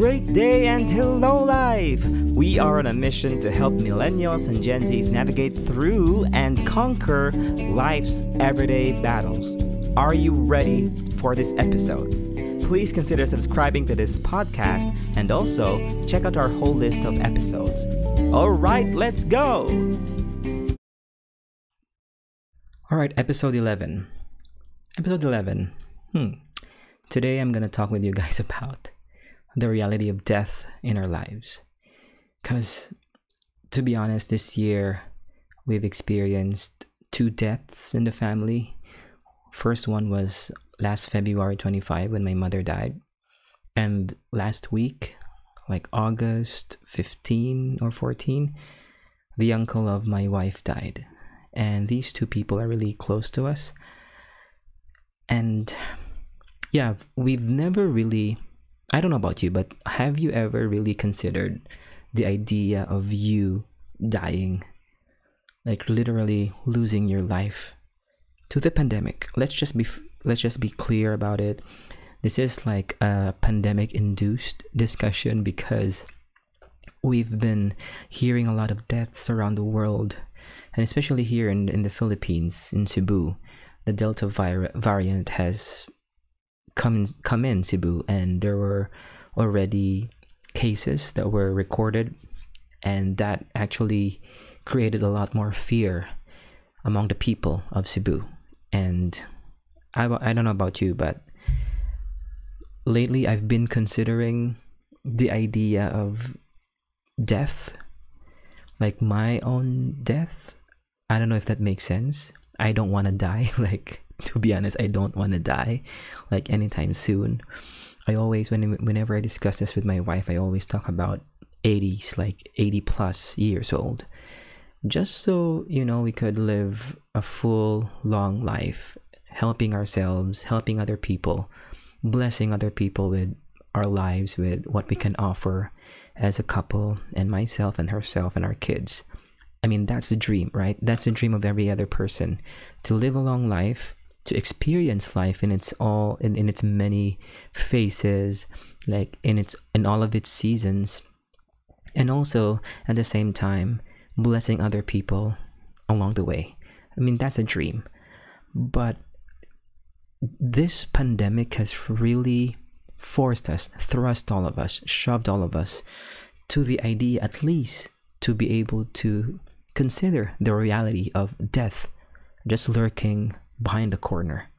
great day and hello, life! We are on a mission to help millennials and Gen Zs navigate through and conquer life's everyday battles. Are you ready for this episode? Please consider subscribing to this podcast and also check out our whole list of episodes. All right, let's go! All right, episode 11. Episode 11. Hmm. Today I'm going to talk with you guys about the reality of death in our lives. Because, to be honest, this year we've experienced two deaths in the family. First one was last February 25 when my mother died. And last week, like August 15 or 14, the uncle of my wife died. And these two people are really close to us. And yeah, we've never really I don't know about you, but have you ever really considered the idea of you dying? Like literally losing your life to the pandemic. Let's just be let's just be clear about it. This is like a pandemic induced discussion because we've been hearing a lot of deaths around the world and especially here in, in the Philippines in Cebu the delta vir- variant has come come in Cebu, and there were already cases that were recorded, and that actually created a lot more fear among the people of Cebu. And I I don't know about you, but lately I've been considering the idea of death, like my own death. I don't know if that makes sense. I don't want to die. Like to be honest, I don't want to die like anytime soon. I always when whenever I discuss this with my wife, I always talk about 80s, like 80 plus years old. Just so, you know, we could live a full long life, helping ourselves, helping other people, blessing other people with our lives with what we can offer as a couple and myself and herself and our kids. I mean, that's the dream, right? That's the dream of every other person to live a long life to experience life in its all in, in its many phases like in its in all of its seasons. And also at the same time blessing other people along the way. I mean that's a dream. But this pandemic has really forced us thrust all of us shoved all of us to the idea at least to be able to consider the reality of death just lurking behind the corner.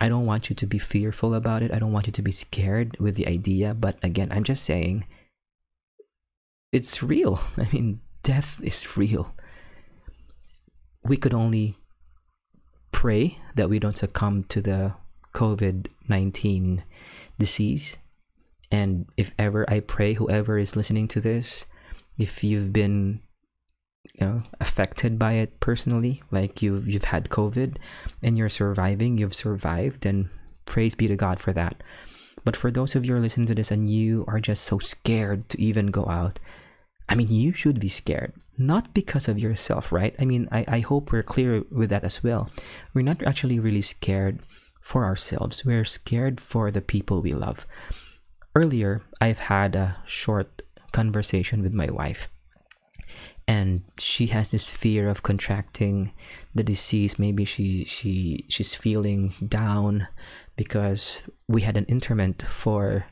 I don't want you to be fearful about it. I don't want you to be scared with the idea. But again, I'm just saying it's real. I mean, death is real. We could only pray that we don't succumb to the COVID 19 disease. And if ever I pray, whoever is listening to this, if you've been you know affected by it personally like you've you've had covid and you're surviving you've survived and praise be to god for that. But for those of you who are listening to this and you are just so scared to even go out i mean you should be scared. Not because of yourself right? I mean i, I hope we're clear with that as well. We're not actually really scared for ourselves. We're scared for the people we love. Earlier i've had a short conversation with my wife and she has this fear of contracting the disease. Maybe she she she's feeling down because we had an interment for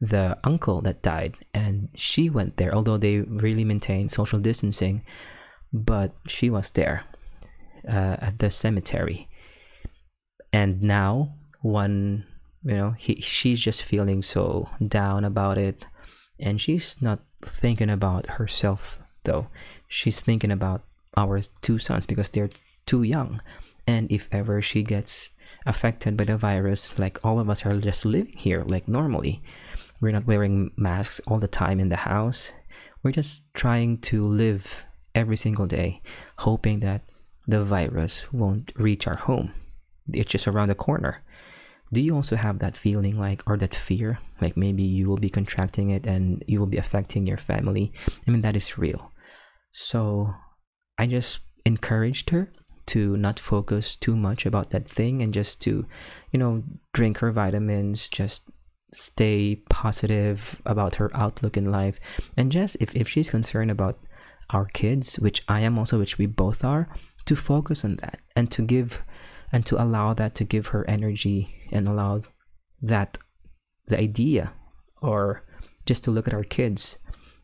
the uncle that died and she went there although they really maintained social distancing but she was there uh, at the cemetery. And now one you know he, she's just feeling so down about it and she's not thinking about herself though. She's thinking about our two sons because they're too young. And if ever she gets affected by the virus like all of us are just living here like normally. We're not wearing masks all the time in the house. We're just trying to live every single day hoping that the virus won't reach our home. It's just around the corner. Do you also have that feeling like or that fear? Like maybe you will be contracting it and you will be affecting your family. I mean that is real so I just encouraged her to not focus too much about that thing and just to, you know, drink her vitamins, just stay positive about her outlook in life. And just if, if she's concerned about our kids which i am also which we both are to focus on that and to give and to allow that to give her energy and allow that the idea or just to look at our kids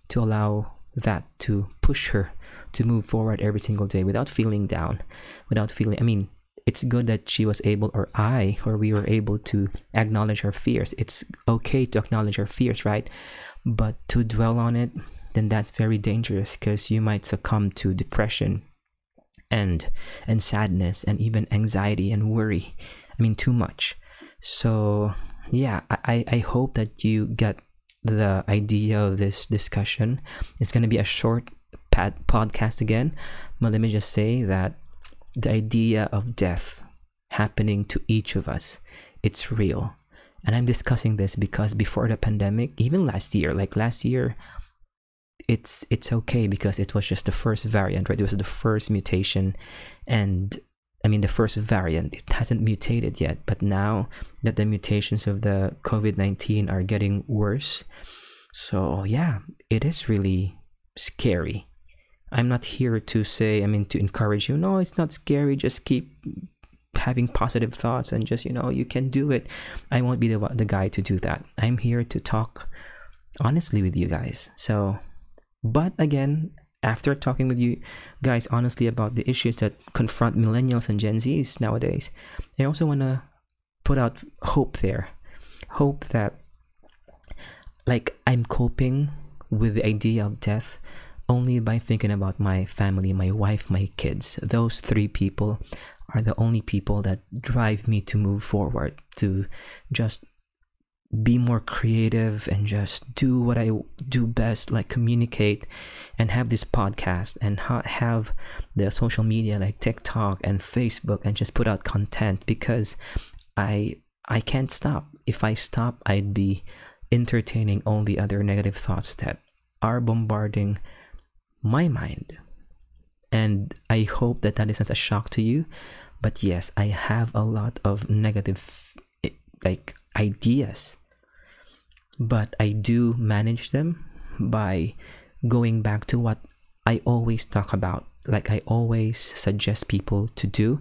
to allow that to push her to move forward every single day without feeling down without feeling i mean it's good that she was able or i or we were able to acknowledge our fears. It's okay to acknowledge our fears right? But to dwell on it then that's very dangerous because you might succumb to depression and and sadness and even anxiety and worry. I mean too much. So yeah i i hope that you get the idea of this discussion. It's going to be a short pad podcast again but let me just say that the idea of death happening to each of us it's real. And i'm discussing this because before the pandemic even last year like last year it's it's okay because it was just the first variant right? It was the first mutation. And i mean the first variant it hasn't mutated yet but now that the mutations of the covid-19 are getting worse so yeah it is really scary. I'm not here to say i mean to encourage you no it's not scary just keep having positive thoughts and just you know you can do it. I won't be the, the guy to do that. I'm here to talk honestly with you guys. So but again, after talking with you guys honestly about the issues that confront millennials and Gen Zs nowadays, I also want to put out hope there. Hope that, like, I'm coping with the idea of death only by thinking about my family, my wife, my kids. Those three people are the only people that drive me to move forward, to just be more creative and just do what I do best, like communicate and have this podcast and ha- have the social media like TikTok and Facebook and just put out content because I I can't stop. If I stop, I'd be entertaining all the other negative thoughts that are bombarding my mind. And I hope that that isn't a shock to you. But yes, I have a lot of negative eh, like ideas but I do manage them by going back to what I always talk about. Like I always suggest people to do.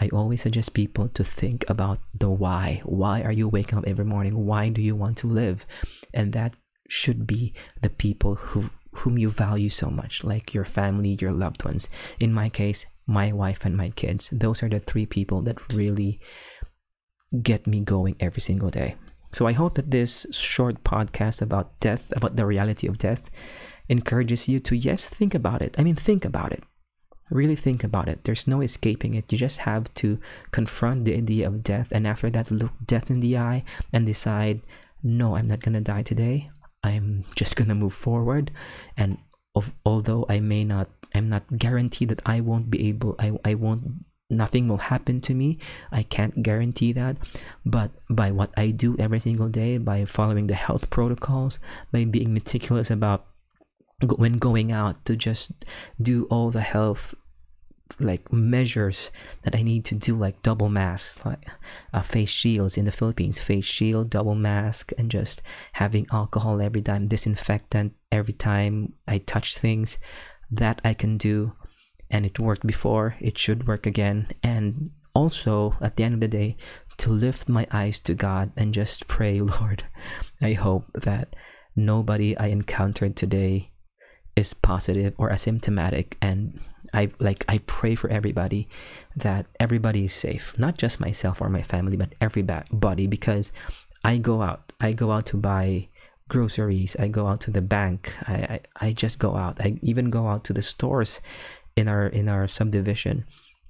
I always suggest people to think about the why. Why are you waking up every morning? Why do you want to live? And that should be the people who whom you value so much, like your family, your loved ones. In my case, my wife and my kids. Those are the three people that really get me going every single day. So I hope that this short podcast about death, about the reality of death, encourages you to, yes, think about it. I mean, think about it. Really think about it. There's no escaping it. You just have to confront the idea of death and after that, look death in the eye and decide, no, I'm not going to die today. I'm just going to move forward. And of, although I may not, I'm not guaranteed that I won't be able, I, I won't nothing will happen to me i can't guarantee that but by what i do every single day by following the health protocols by being meticulous about when going out to just do all the health like measures that I need to do, like double masks, like uh, face shields in the Philippines, face shield, double mask, and just having alcohol every time, disinfectant every time I touch things. That I can do and it worked before, it should work again. And also, at the end of the day, to lift my eyes to God and just pray, Lord, I hope that nobody I encountered today is positive or asymptomatic and I like I pray for everybody that everybody is safe, not just myself or my family, but everybody because I go out. I go out to buy groceries. I go out to the bank. I, I, I just go out. I even go out to the stores in our in our subdivision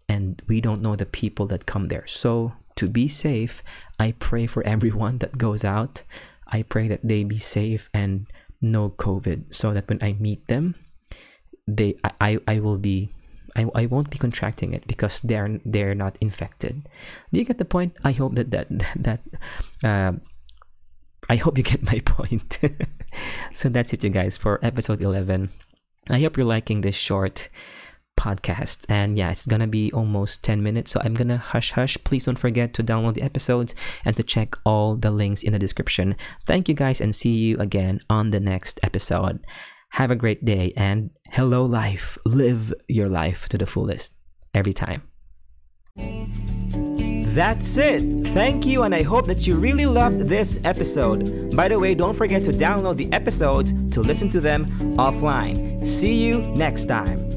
and we don't know the people that come there so to be safe i pray for everyone that goes out i pray that they be safe and no covid so that when i meet them they i i will be I, I won't be contracting it because they're they're not infected. Do you get the point? I hope that that that, uh, I hope you get my point. so that's it, you guys, for episode eleven. I hope you're liking this short podcast. And yeah, it's gonna be almost 10 minutes, so I'm gonna hush hush. Please don't forget to download the episodes and to check all the links in the description. Thank you guys, and see you again on the next episode. Have a great day, and hello, life. Live your life to the fullest every time. That's it. Thank you, and I hope that you really loved this episode. By the way, don't forget to download the episodes to listen to them offline. See you next time.